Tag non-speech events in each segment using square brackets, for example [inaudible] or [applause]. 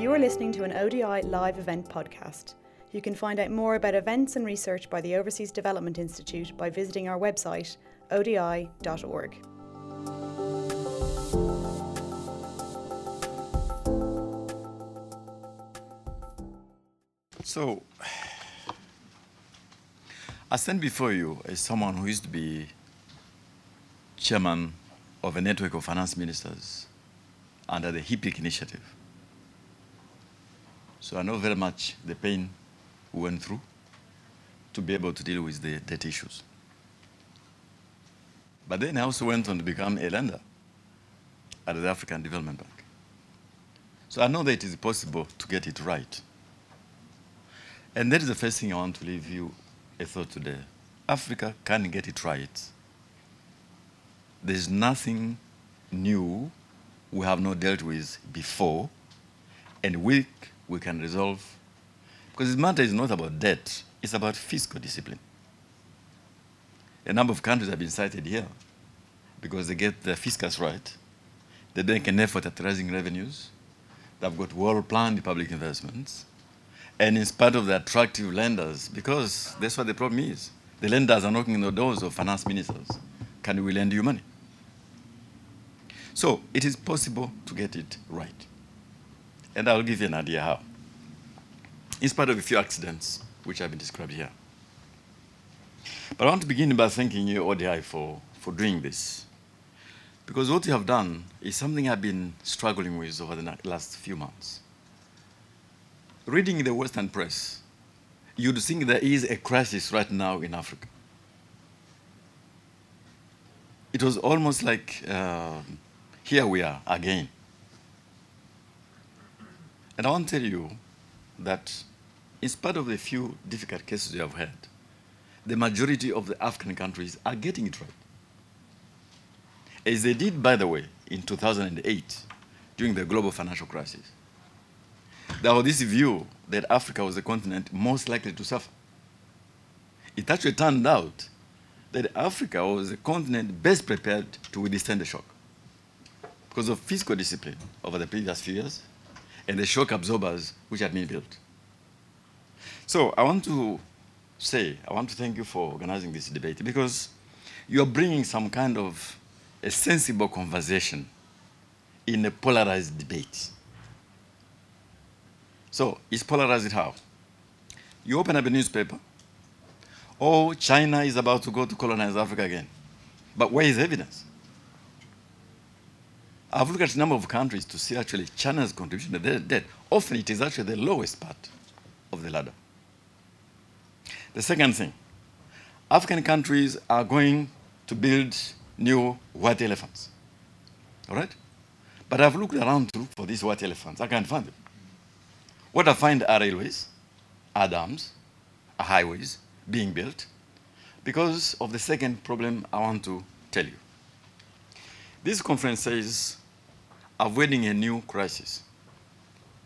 You are listening to an ODI live event podcast. You can find out more about events and research by the Overseas Development Institute by visiting our website, odi.org. So, I stand before you as someone who used to be chairman of a network of finance ministers under the HIPC initiative. So I know very much the pain we went through to be able to deal with the debt issues. But then I also went on to become a lender at the African Development Bank. So I know that it is possible to get it right. And that is the first thing I want to leave you a thought today. Africa can get it right. There's nothing new we have not dealt with before, and we, we can resolve. Because this matter is not about debt, it's about fiscal discipline. A number of countries have been cited here because they get their fiscus right, they make an effort at raising revenues, they've got well planned public investments, and in spite of the attractive lenders, because that's what the problem is. The lenders are knocking on the doors of finance ministers. Can we lend you money? So it is possible to get it right. And I'll give you an idea how. In spite of a few accidents which have been described here. But I want to begin by thanking you, ODI, for, for doing this. Because what you have done is something I've been struggling with over the last few months. Reading the Western press, you'd think there is a crisis right now in Africa. It was almost like uh, here we are again. And I want to tell you that, in spite of the few difficult cases you have had, the majority of the African countries are getting it right. As they did, by the way, in 2008 during the global financial crisis. There was this view that Africa was the continent most likely to suffer. It actually turned out that Africa was the continent best prepared to withstand the shock because of fiscal discipline over the previous few years and the shock absorbers which had been built. So I want to say, I want to thank you for organizing this debate because you are bringing some kind of a sensible conversation in a polarized debate. So, it's polarized how? You open up a newspaper, oh, China is about to go to colonize Africa again. But where is evidence? I've looked at a number of countries to see actually China's contribution to their debt. Often it is actually the lowest part of the ladder. The second thing, African countries are going to build new white elephants. All right? But I've looked around to look for these white elephants. I can't find them. What I find are railways, are dams, are highways being built because of the second problem I want to tell you. This conference says avoiding a new crisis,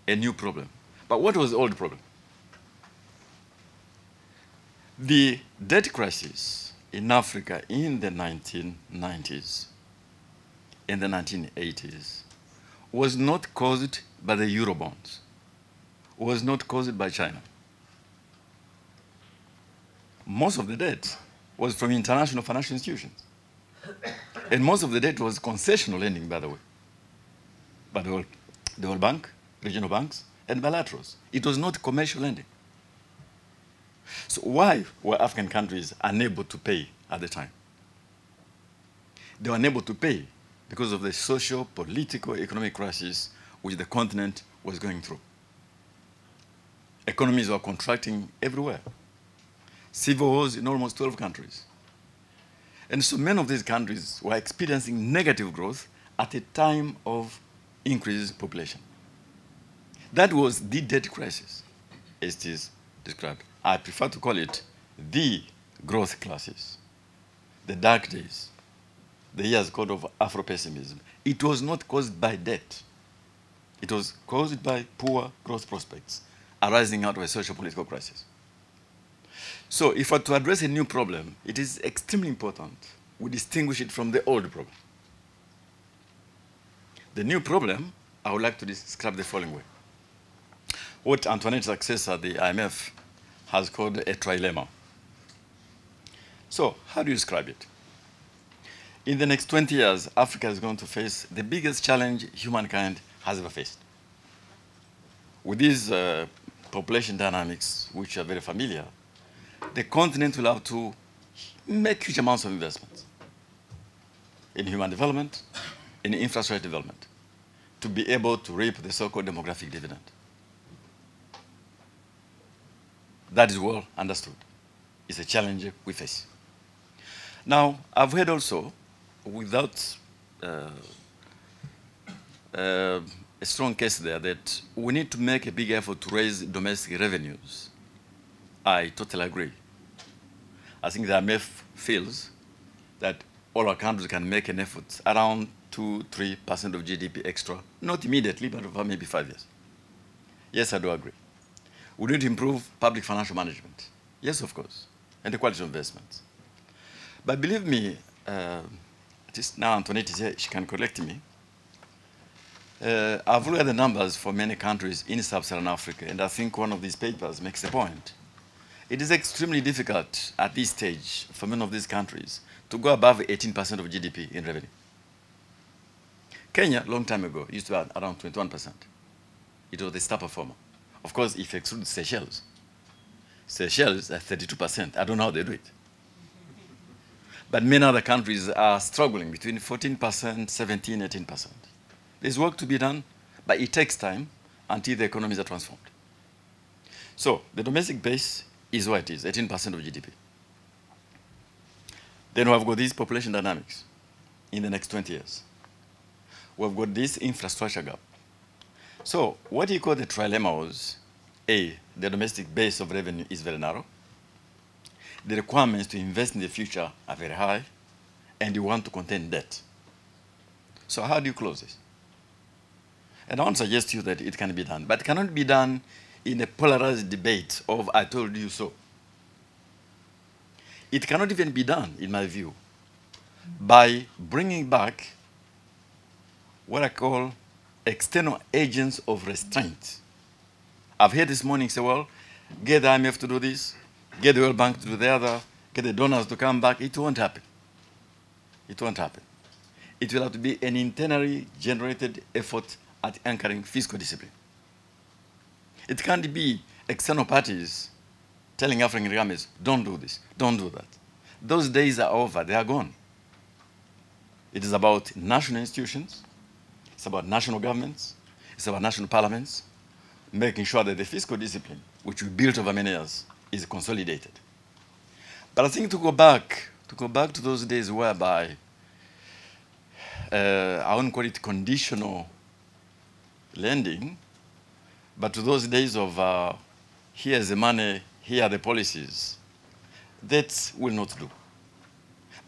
a new problem. But what was the old problem? The debt crisis in Africa in the 1990s, in the 1980s, was not caused by the Eurobonds, was not caused by China. Most of the debt was from international financial institutions. And most of the debt was concessional lending, by the way, by the World, the World Bank, regional banks, and bilaterals. It was not commercial lending. So why were African countries unable to pay at the time? They were unable to pay because of the social, political, economic crisis which the continent was going through. Economies were contracting everywhere. Civil wars in almost 12 countries. And so many of these countries were experiencing negative growth at a time of increased population. That was the debt crisis, as it is described. I prefer to call it the growth crisis, the dark days, the years called of Afro-pessimism. It was not caused by debt. It was caused by poor growth prospects arising out of a social political crisis. So if we're to address a new problem, it is extremely important we distinguish it from the old problem. The new problem, I would like to describe the following way. what Antoinette's successor, the IMF, has called a trilemma. So, how do you describe it? In the next 20 years, Africa is going to face the biggest challenge humankind has ever faced. With these uh, population dynamics, which are very familiar, the continent will have to make huge amounts of investments in human development, in infrastructure development, to be able to reap the so-called demographic dividend. That is well understood. It's a challenge we face. Now, I've heard also, without uh, uh, a strong case there, that we need to make a big effort to raise domestic revenues. I totally agree. I think the IMF feels that all our countries can make an effort around 2 3% of GDP extra, not immediately, but over maybe five years. Yes, I do agree. Need to improve public financial management. Yes, of course, and the quality of investments. But believe me, uh, just now Antoinette is here, she can correct me. Uh, I've looked at the numbers for many countries in sub-Saharan Africa, and I think one of these papers makes the point. It is extremely difficult at this stage for many of these countries to go above 18% of GDP in revenue. Kenya, long time ago, used to be around 21%. It was the star performer. Of course, if you exclude Seychelles, Seychelles are 32%. I don't know how they do it. But many other countries are struggling between 14%, 17, 18%. There's work to be done, but it takes time until the economies are transformed. So the domestic base is what it is, 18% of GDP. Then we have got these population dynamics in the next 20 years. We've got this infrastructure gap. So what you call the trilemma was, A, the domestic base of revenue is very narrow. The requirements to invest in the future are very high, and you want to contain debt. So how do you close this? And I want to suggest to you that it can be done, but it cannot be done in a polarized debate of I told you so. It cannot even be done, in my view, by bringing back what I call external agents of restraint. I've heard this morning say, well, get the IMF to do this, get the World Bank to do the other, get the donors to come back. It won't happen. It won't happen. It will have to be an internally generated effort at anchoring fiscal discipline. It can't be external parties telling African governments, don't do this, don't do that. Those days are over, they are gone. It is about national institutions, it's about national governments, it's about national parliaments, making sure that the fiscal discipline, which we built over many years, is consolidated. But I think to go back, to go back to those days whereby uh, I won't call it conditional lending, but to those days of uh, here's the money, here are the policies, that will not do.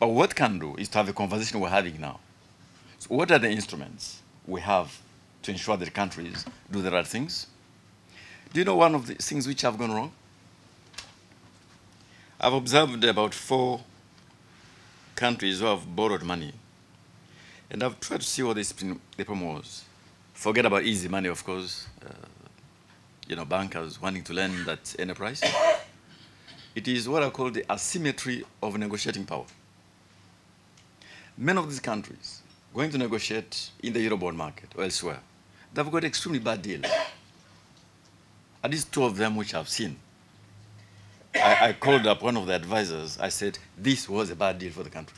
But what can do is to have a conversation we're having now. So what are the instruments we have to ensure that countries do the right things? Do you know one of the things which have gone wrong? I've observed about four countries who have borrowed money, and I've tried to see what this the problem was. Forget about easy money, of course. Uh, you know, bankers wanting to lend at any price. It is what I call the asymmetry of negotiating power. Many of these countries going to negotiate in the Eurobond market or elsewhere, they've got extremely bad deals. At least two of them which I've seen. I, I called up one of the advisors. I said, this was a bad deal for the country.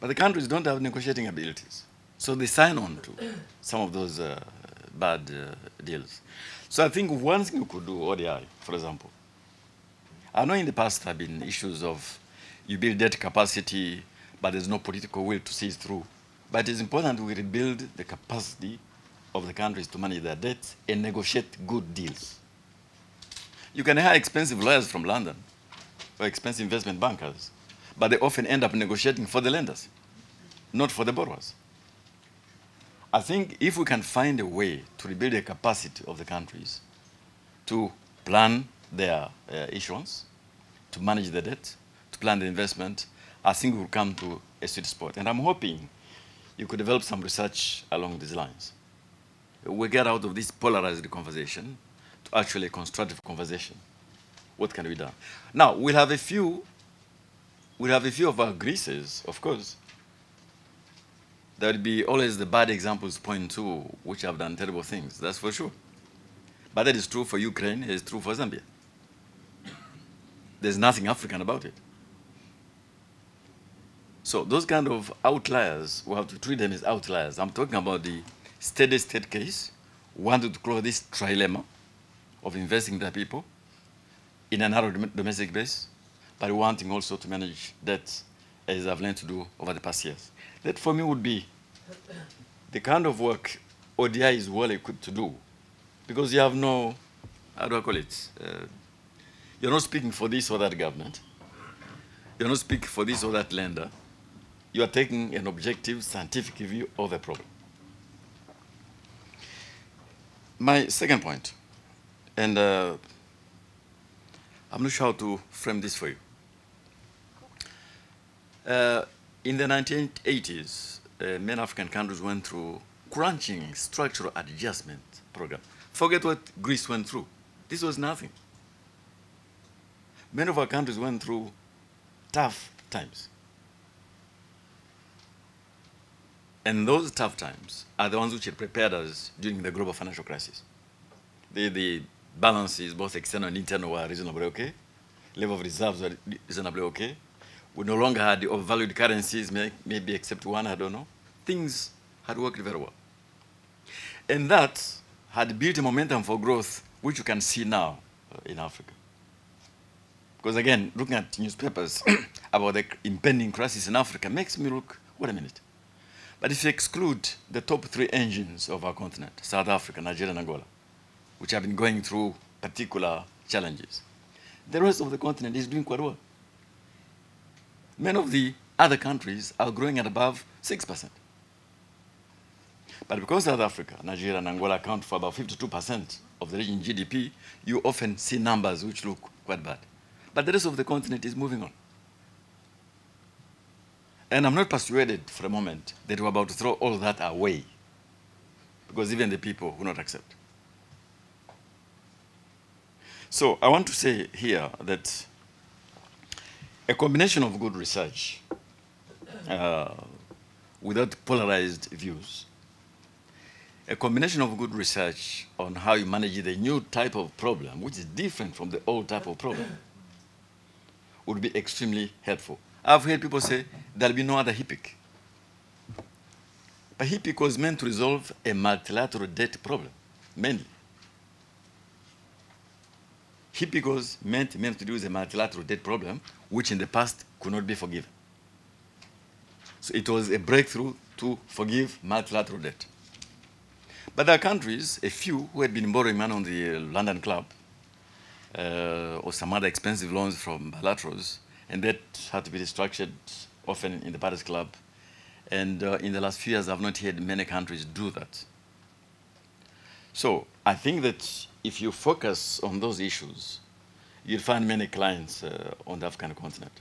But the countries don't have negotiating abilities. So they sign on to some of those uh, bad uh, deals. So I think one thing you could do, ODI, for example, I know in the past there have been issues of you build debt capacity, but there's no political will to see it through. But it's important we rebuild the capacity of the countries to manage their debts and negotiate good deals. You can hire expensive lawyers from London or expensive investment bankers, but they often end up negotiating for the lenders, not for the borrowers. I think if we can find a way to rebuild the capacity of the countries to plan their uh, issuance, to manage the debt, to plan the investment, I think we'll come to a sweet spot. And I'm hoping you could develop some research along these lines. we get out of this polarized conversation to actually a constructive conversation. What can be done? Now, we'll have a few, we'll have a few of our Greeces, of course. There will be always the bad examples point to which have done terrible things, that's for sure. But that is true for Ukraine, it is true for Zambia. There's nothing African about it. So those kind of outliers, we have to treat them as outliers. I'm talking about the steady state case, wanted to close this trilemma of investing in the people in a narrow dom- domestic base, but wanting also to manage debt as I've learned to do over the past years. That for me would be the kind of work ODI is well equipped to do because you have no, how do I call it? Uh, you're not speaking for this or that government. You're not speaking for this or that lender. You are taking an objective scientific view of the problem. My second point, and uh, I'm not sure how to frame this for you. Uh, in the 1980s, uh, many African countries went through crunching structural adjustment program. Forget what Greece went through. This was nothing. Many of our countries went through tough times. And those tough times are the ones which had prepared us during the global financial crisis. The, the balances, both external and internal, were reasonably okay. Level of reserves were reasonably okay. We no longer had the overvalued currencies, may, maybe except one, I don't know. Things had worked very well. And that had built a momentum for growth, which you can see now uh, in Africa. Because again, looking at newspapers [coughs] about the impending crisis in Africa makes me look, wait a minute. But if you exclude the top three engines of our continent, South Africa, Nigeria, and Angola, which have been going through particular challenges, the rest of the continent is doing quite well. Many of the other countries are growing at above 6%. But because South Africa, Nigeria, and Angola account for about 52% of the region GDP, you often see numbers which look quite bad. But the rest of the continent is moving on. And I'm not persuaded for a moment that we're about to throw all that away, because even the people will not accept. So I want to say here that a combination of good research uh, without polarized views, a combination of good research on how you manage the new type of problem, which is different from the old type of problem, would be extremely helpful. I've heard people say there'll be no other HIPC. But HIPC was meant to resolve a multilateral debt problem, mainly. HIPC was meant, meant to deal with a multilateral debt problem, which in the past could not be forgiven. So it was a breakthrough to forgive multilateral debt. But there are countries, a few, who had been borrowing money on the London Club uh, or some other expensive loans from bilaterals, and that had to be restructured often in the Paris Club. And uh, in the last few years, I've not heard many countries do that. So I think that if you focus on those issues, you'll find many clients uh, on the African continent.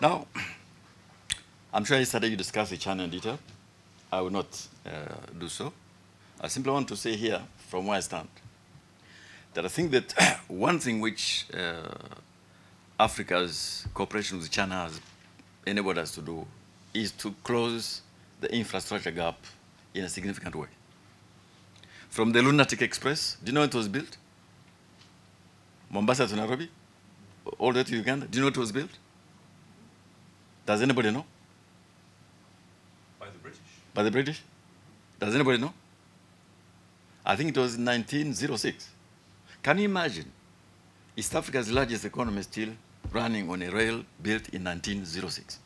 Now, I'm sure yesterday you discussed the China in detail. I will not uh, do so. I simply want to say here, from where I stand, that I think that [clears throat] one thing which uh, Africa's cooperation with China has enabled us to do is to close the infrastructure gap in a significant way. From the Lunatic Express, do you know it was built? Mombasa to Nairobi, all the way to Uganda, do you know it was built? Does anybody know? By the British. By the British? Does anybody know? I think it was 1906. Can you imagine East Africa's largest economy still running on a rail built in 1906?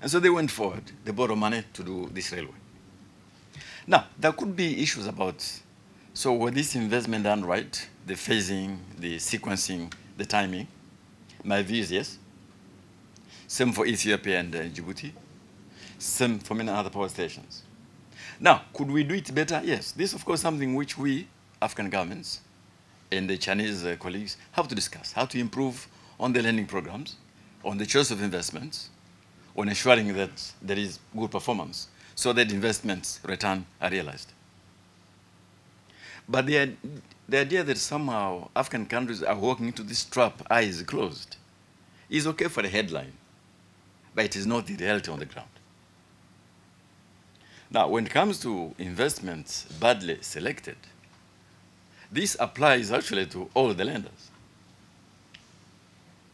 And so they went forward. They borrowed money to do this railway. Now, there could be issues about so was this investment done right? The phasing, the sequencing, the timing? My view is yes. Same for Ethiopia and uh, Djibouti. Same for many other power stations. Now, could we do it better? Yes. This, of course, something which we, African governments, and the Chinese uh, colleagues have to discuss how to improve on the lending programs, on the choice of investments, on ensuring that there is good performance. so that investments return are realized. But the, the idea that somehow African countries are walking into this trap, eyes closed, is okay for the headline, but it is not the reality on the ground. Now, when it comes to investments badly selected, this applies actually to all the lenders,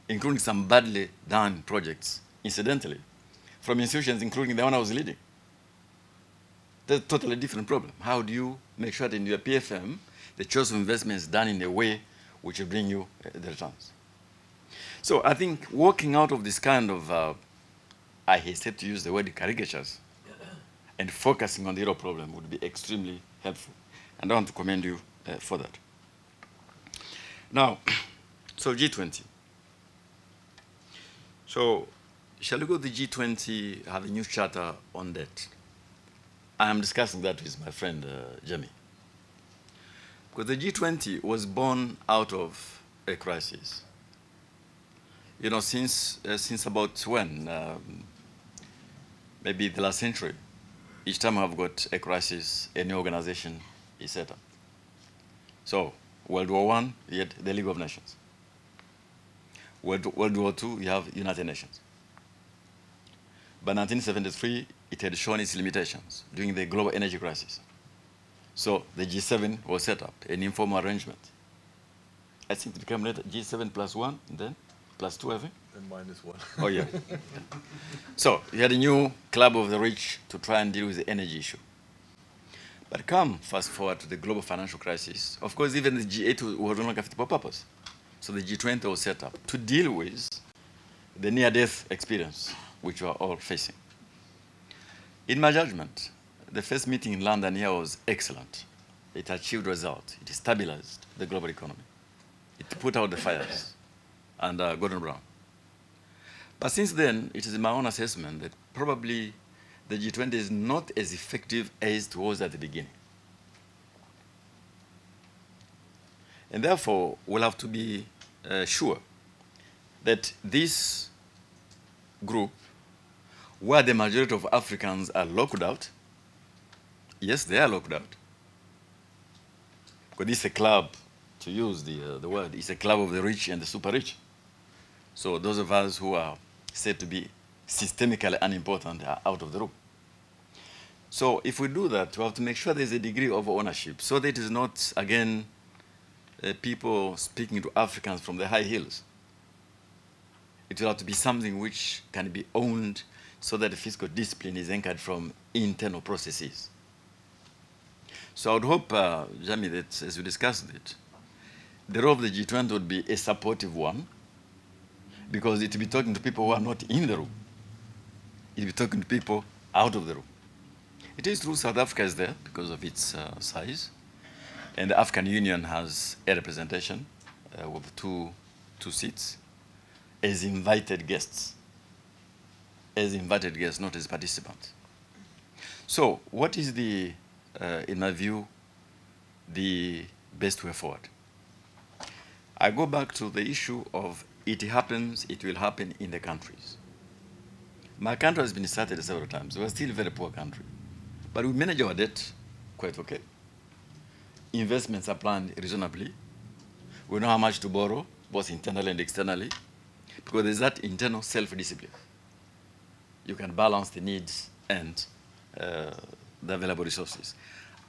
including some badly done projects, incidentally, from institutions including the one I was leading. That's a totally different problem. How do you make sure that in your PFM, the choice of investment is done in a way which will bring you uh, the returns? So I think working out of this kind of, uh, I hesitate to use the word caricatures, and focusing on the real problem would be extremely helpful. And I want to commend you for that. Now, [clears throat] so G20. So, shall we go to the G20, have a new charter on that? I am discussing that with my friend uh. Because the G20 was born out of a crisis. You know, since, uh, since about when? Um, maybe the last century each time I've got a crisis, a new organization is set up. So, World War One, you had the League of Nations. World, World War Two, you have United Nations. By 1973, it had shown its limitations during the global energy crisis. So the G7 was set up, an informal arrangement. I think it became later G7 plus one, then plus two, I think and minus one. Oh, yeah. [laughs] so you had a new club of the rich to try and deal with the energy issue. But come fast forward to the global financial crisis. Of course, even the G8 was no longer fit for purpose. So the G20 was set up to deal with the near-death experience which we are all facing. In my judgment, the first meeting in London here was excellent. It achieved results. It stabilized the global economy. It put out the fires under Gordon Brown. But since then, it is my own assessment that probably the G20 is not as effective as it was at the beginning. And therefore, we'll have to be uh, sure that this group, where the majority of Africans are locked out, yes, they are locked out. Because it's a club, to use the, uh, the word, it's a club of the rich and the super rich. So those of us who are said to be systemically unimportant are out of the room. So if we do that, we have to make sure there's a degree of ownership so that it is not, again, uh, people speaking to Africans from the high hills. It will have to be something which can be owned so that the fiscal discipline is anchored from internal processes. So I would hope, uh, Jamie, that as we discussed it, the role of the G20 would be a supportive one, because it will be talking to people who are not in the room. It will be talking to people out of the room. It is true South Africa is there because of its uh, size, and the African Union has a representation uh, with two, two seats as invited guests. As invited guests, not as participants. So, what is the, uh, in my view, the best way forward? I go back to the issue of it happens, it will happen in the countries. My country has been started several times. We're still a very poor country. But we manage our debt quite okay. Investments are planned reasonably. We know how much to borrow, both internally and externally, because there's that internal self-discipline. You can balance the needs and uh, the available resources.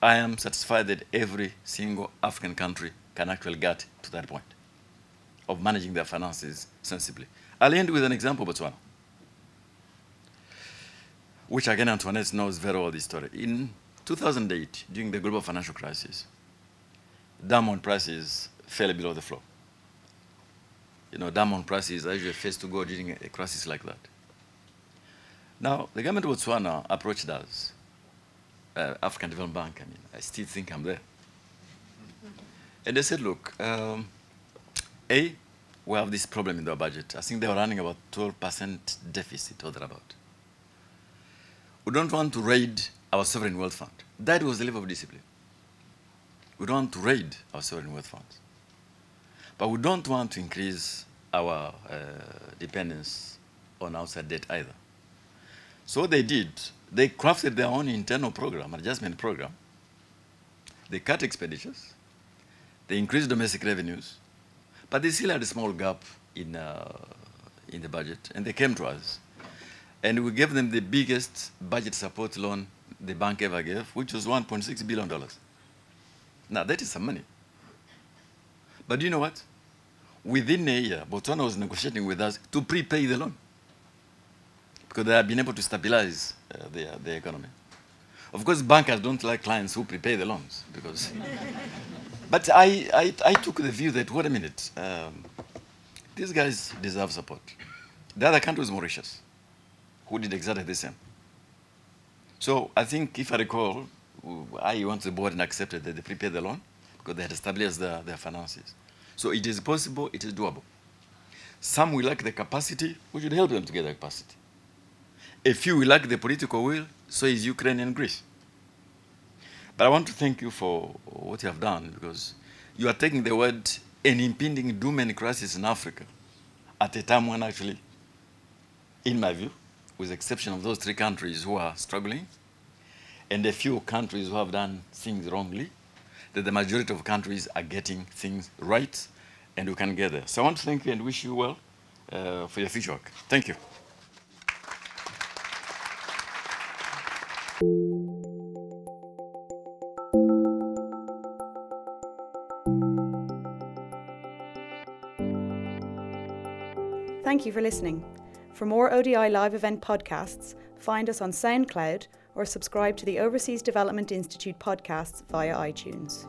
I am satisfied that every single African country can actually get to that point of managing their finances sensibly. I'll end with an example, Botswana, which again Antoinette knows very well this story. In 2008, during the global financial crisis, diamond prices fell below the floor. You know, diamond prices are usually first to go during a crisis like that. Now, the government of Botswana approached us, uh, African Development Bank, I mean, I still think I'm there. And they said, look, um, a, we have this problem in our budget. I think they were running about 12% deficit or thereabout. We don't want to raid our sovereign wealth fund. That was the level of discipline. We don't want to raid our sovereign wealth funds. But we don't want to increase our uh, dependence on outside debt either. So they did, they crafted their own internal program, adjustment program. They cut expenditures, they increased domestic revenues, but they still had a small gap in, uh, in the budget, and they came to us. And we gave them the biggest budget support loan the bank ever gave, which was $1.6 billion. Now, that is some money. But do you know what? Within a year, Botswana was negotiating with us to prepay the loan because they have been able to stabilize uh, their economy. Of course, bankers don't like clients who prepay the loans because. [laughs] but I, I, I took the view that, wait a minute, um, these guys deserve support. The other country is Mauritius, who did exactly the same. So I think, if I recall, I went to the board and accepted that they prepared the loan because they had established their, their finances. So it is possible, it is doable. Some will lack the capacity, we should help them to get the capacity. A few will lack the political will, so is Ukraine and Greece. But I want to thank you for what you have done because you are taking the word an impending doom and crisis in Africa at a time when actually, in my view, with the exception of those three countries who are struggling, and a few countries who have done things wrongly, that the majority of countries are getting things right, and we can get there. So I want to thank you and wish you well uh, for your future work. Thank you. Thank you for listening. For more ODI live event podcasts, find us on SoundCloud or subscribe to the Overseas Development Institute podcasts via iTunes.